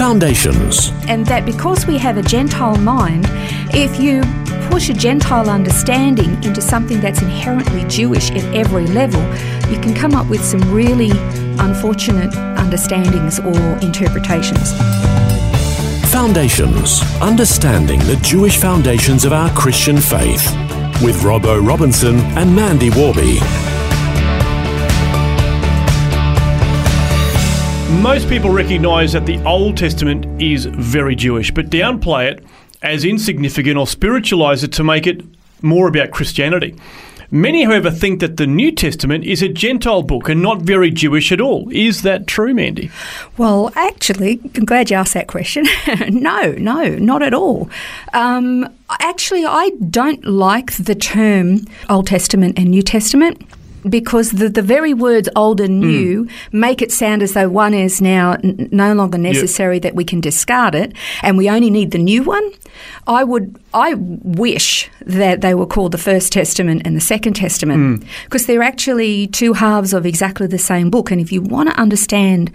Foundations. and that because we have a Gentile mind, if you push a Gentile understanding into something that's inherently Jewish at every level, you can come up with some really unfortunate understandings or interpretations. Foundations. Understanding the Jewish foundations of our Christian faith. With Robbo Robinson and Mandy Warby. Most people recognise that the Old Testament is very Jewish, but downplay it as insignificant or spiritualise it to make it more about Christianity. Many, however, think that the New Testament is a Gentile book and not very Jewish at all. Is that true, Mandy? Well, actually, I'm glad you asked that question. no, no, not at all. Um, actually, I don't like the term Old Testament and New Testament. Because the, the very words old and mm. new make it sound as though one is now n- no longer necessary, that we can discard it, and we only need the new one. I would, I wish that they were called the First Testament and the Second Testament, mm. because they're actually two halves of exactly the same book. And if you want to understand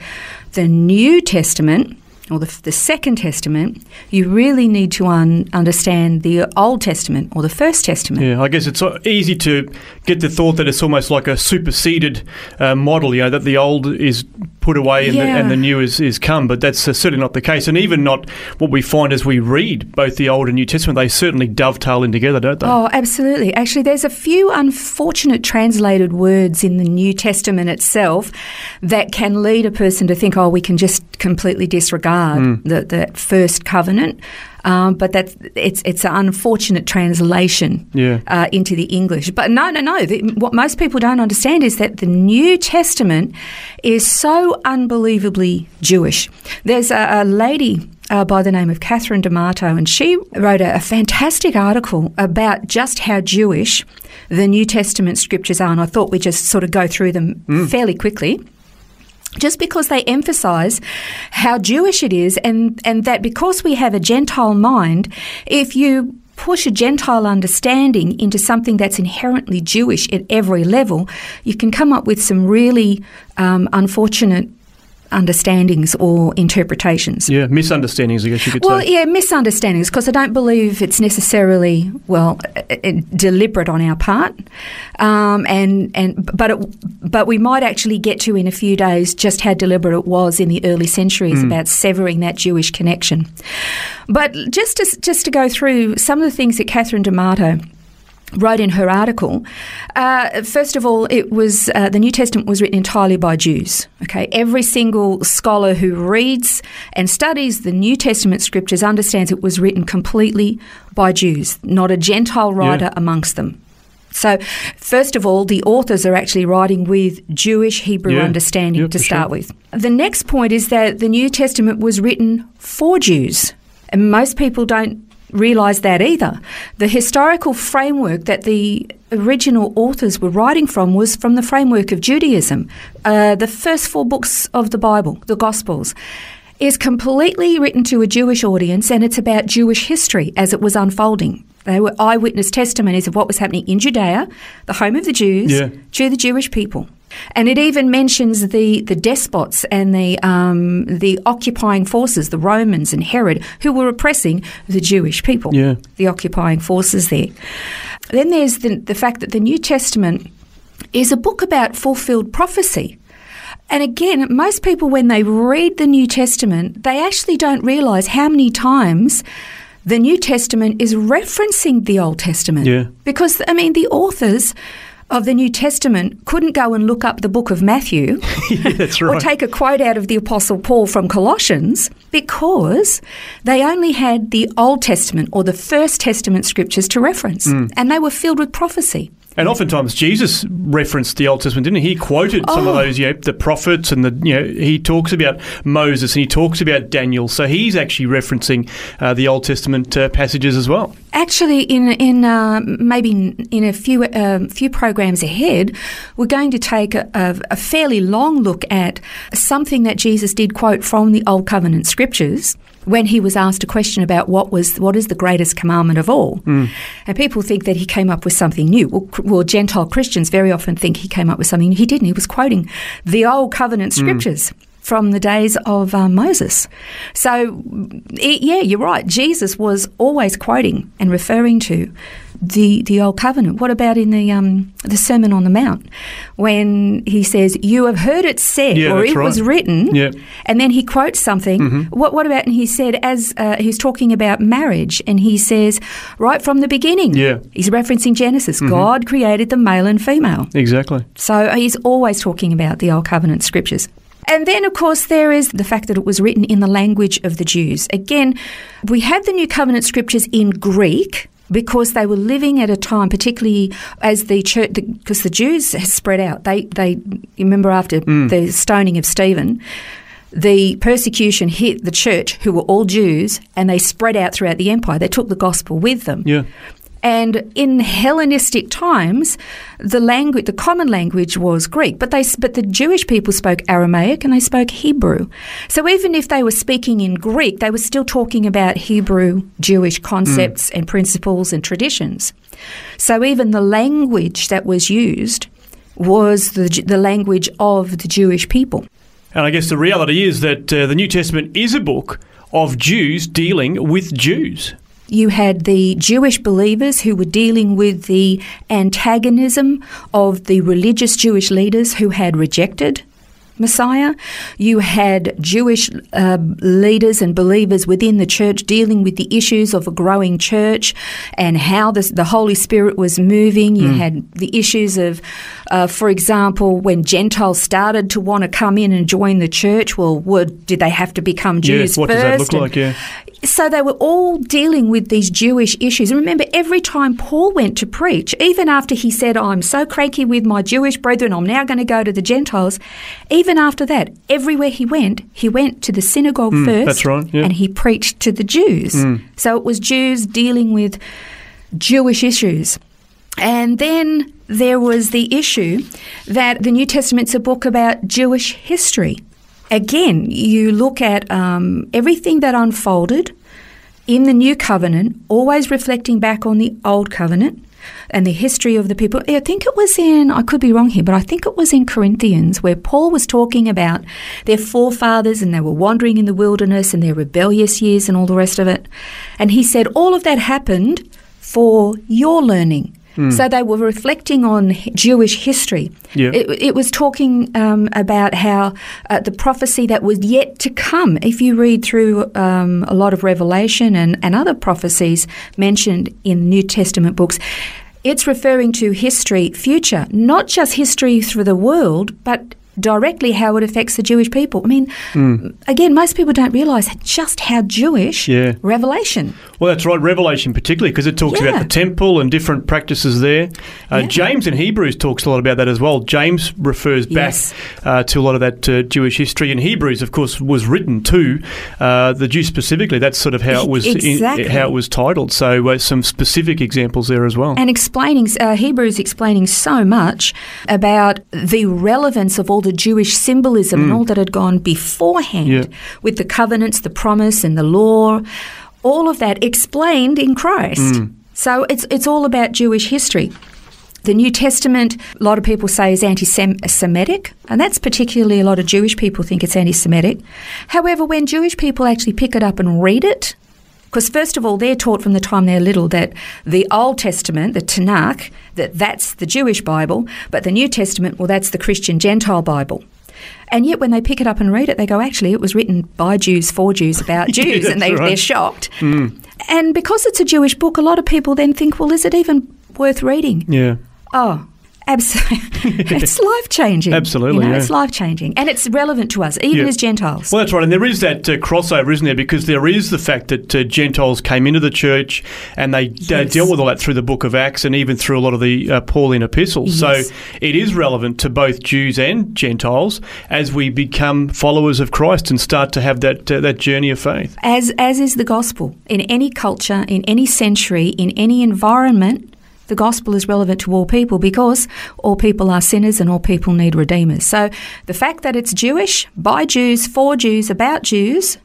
the New Testament, or the, the Second Testament, you really need to un, understand the Old Testament or the First Testament. Yeah, I guess it's easy to get the thought that it's almost like a superseded uh, model, you know, that the old is put away and, the, and the new is, is come, but that's certainly not the case. And even not what we find as we read both the Old and New Testament, they certainly dovetail in together, don't they? Oh, absolutely. Actually, there's a few unfortunate translated words in the New Testament itself that can lead a person to think, oh, we can just completely disregard hmm. the, the first covenant. Um, but that's it's it's an unfortunate translation Yeah. uh, into the English. But no, no, no. The, what most people don't understand is that the New Testament is so unbelievably Jewish. There's a, a lady uh, by the name of Catherine D'Amato, and she wrote a, a fantastic article about just how Jewish the New Testament scriptures are. And I thought we'd just sort of go through them fairly quickly just because they emphasize how Jewish it is, and, and that because we have a Gentile mind, if you push a Gentile understanding into something that's inherently Jewish at every level, you can come up with some really um, unfortunate understandings or interpretations. Yeah, misunderstandings, I guess you could Well, say. Well, yeah, misunderstandings, because I don't believe it's necessarily well uh, uh, deliberate on our part, um, and and but it, but we might actually get to in a few days just how deliberate it was in the early centuries about severing that Jewish connection. But just to just to go through some of the things that Catherine D'Amato wrote in her article. Uh, first of all, it was uh, the New Testament was written entirely by Jews. Okay, every single scholar who reads and studies the New Testament scriptures understands it was written completely by Jews, not a Gentile writer amongst them. So, first of all, the authors are actually writing with Jewish Hebrew Yeah. understanding Yeah, to start sure. with. The next point is that the New Testament was written for Jews. And most people don't realise that either. The historical framework that the original authors were writing from was from the framework of Judaism. Uh, the first four books of the Bible, the Gospels, is completely written to a Jewish audience and it's about Jewish history as it was unfolding. They were eyewitness testimonies of what was happening in Judea, the home of the Jews, Yeah. to the Jewish people. And it even mentions the, the despots and the, um, the occupying forces, the Romans and Herod, who were oppressing the Jewish people, Yeah. the occupying forces there. Then there's the, the fact that the New Testament is a book about fulfilled prophecy. And again, most people, when they read the New Testament, they actually don't realize how many times the New Testament is referencing the Old Testament. Yeah. Because, I mean, the authors of the New Testament couldn't go and look up the book of Matthew yeah, that's or take a quote out of the Apostle Paul from Colossians because they only had the Old Testament or the First Testament scriptures to reference, Mm. and they were filled with prophecy. And oftentimes Jesus referenced the Old Testament, didn't he? He quoted some of Oh. those, you know, the prophets and the, you know, he talks about Moses and he talks about Daniel. So he's actually referencing uh, the Old Testament uh, passages as well. Actually, in in uh, maybe in a few um, few programs ahead, we're going to take a, a fairly long look at something that Jesus did quote from the Old Covenant scriptures when he was asked a question about what was what is the greatest commandment of all, hmm. and people think that he came up with something new. Well, well, Gentile Christians very often think he came up with something. new. He didn't. He was quoting the Old Covenant hmm. scriptures from the days of uh, Moses. So, i yeah, you're right. Jesus was always quoting and referring to the the old covenant. What about in the um, the Sermon on the Mount when he says, "You have heard it said," Yeah, or it was written, Yeah. Mm-hmm. and then he quotes something. What what about? And he said, as uh, he's talking about marriage, and he says, right from the beginning, Yeah. Mm-hmm. he's referencing Genesis. God created the male and female. Exactly. So he's always talking about the Old Covenant scriptures. And then, of course, there is the fact that it was written in the language of the Jews. Again, we have the New Covenant scriptures in Greek because they were living at a time, particularly as the church, because the Jews had spread out. They, they, remember after mm. the stoning of Stephen, the persecution hit the church, who were all Jews, and they spread out throughout the empire. They took the gospel with them. Yeah. And in Hellenistic times, the language, the common language was Greek, but they, but the Jewish people spoke Aramaic and they spoke Hebrew. So even if they were speaking in Greek, they were still talking about Hebrew Jewish concepts and principles and traditions. So even the language that was used was the, the language of the Jewish people. And I guess the reality is that uh, the New Testament is a book of Jews dealing with Jews. You had the Jewish believers who were dealing with the antagonism of the religious Jewish leaders who had rejected Messiah. You had Jewish uh, leaders and believers within the church dealing with the issues of a growing church and how the, the Holy Spirit was moving. You had the issues of, uh, for example, when Gentiles started to want to come in and join the church. Well, would, did they have to become Jews yeah. What first? does that look And- like? Yeah. so they were all dealing with these Jewish issues. And remember, every time Paul went to preach, even after he said, I'm so cranky with my Jewish brethren, I'm now going to go to the Gentiles, even after that, everywhere he went, he went to the synagogue first. Mm, that's right, yeah. Mm. And he preached to the Jews. So it was Jews dealing with Jewish issues. And then there was the issue that the New Testament's a book about Jewish history. Again, you look at um, everything that unfolded in the New Covenant, always reflecting back on the Old Covenant and the history of the people. I think it was in, I could be wrong here, but I think it was in Corinthians where Paul was talking about their forefathers and they were wandering in the wilderness and their rebellious years and all the rest of it. And he said all of that happened for your learning. So they were reflecting on Jewish history. Yeah. It, it was talking um, about how uh, the prophecy that was yet to come. If you read through um, a lot of Revelation and, and other prophecies mentioned in New Testament books, it's referring to history, future, not just history through the world, but directly how it affects the Jewish people. I mean, again, most people don't realise just how Jewish Yeah. Revelation. Well, that's right. Revelation, particularly, because it talks Yeah. about the temple and different practices there. Uh, Yeah. James in Hebrews talks a lot about that as well. James refers back Yes. uh, to a lot of that uh, Jewish history. And Hebrews, of course, was written to uh, the Jews specifically. That's sort of how it was in- how it was titled. So, uh, some specific examples there as well. And explaining, uh, Hebrews explaining so much about the relevance of all the Jewish symbolism and mm. all that had gone beforehand Yeah. with the covenants, the promise, and the law, all of that explained in Christ. Mm. So it's, it's all about Jewish history. The New Testament, a lot of people say, is anti Semitic, and that's particularly a lot of Jewish people think it's anti Semitic. However, when Jewish people actually pick it up and read it, because first of all, they're taught from the time they're little that the Old Testament, the Tanakh, that that's the Jewish Bible, but the New Testament, well, that's the Christian Gentile Bible. And yet, when they pick it up and read it, they go, actually, it was written by Jews for Jews about Jews, and they, right. they're shocked. Hmm. And because it's a Jewish book, a lot of people then think, well, is it even worth reading? yeah. Oh, Absolutely, it's life changing. Absolutely, you know, yeah. it's life changing, and it's relevant to us, even Yeah. as Gentiles. Well, that's right, and there is that uh, crossover, isn't there? Because there is the fact that uh, Gentiles came into the church and they uh, dealt with all that through the Book of Acts and even through a lot of the uh, Pauline epistles. Yes. So it is relevant to both Jews and Gentiles as we become followers of Christ and start to have that uh, that journey of faith. as as is the gospel in any culture, in any century, in any environment. The gospel is relevant to all people because all people are sinners and all people need redeemers. So the fact that it's Jewish, by Jews, for Jews, about Jews,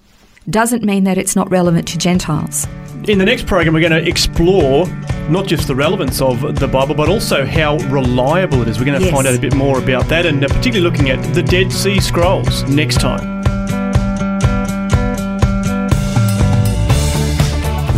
doesn't mean that it's not relevant to Gentiles. In the next program, we're going to explore not just the relevance of the Bible, but also how reliable it is. We're going to Yes. find out a bit more about that, and uh, particularly looking at the Dead Sea Scrolls next time.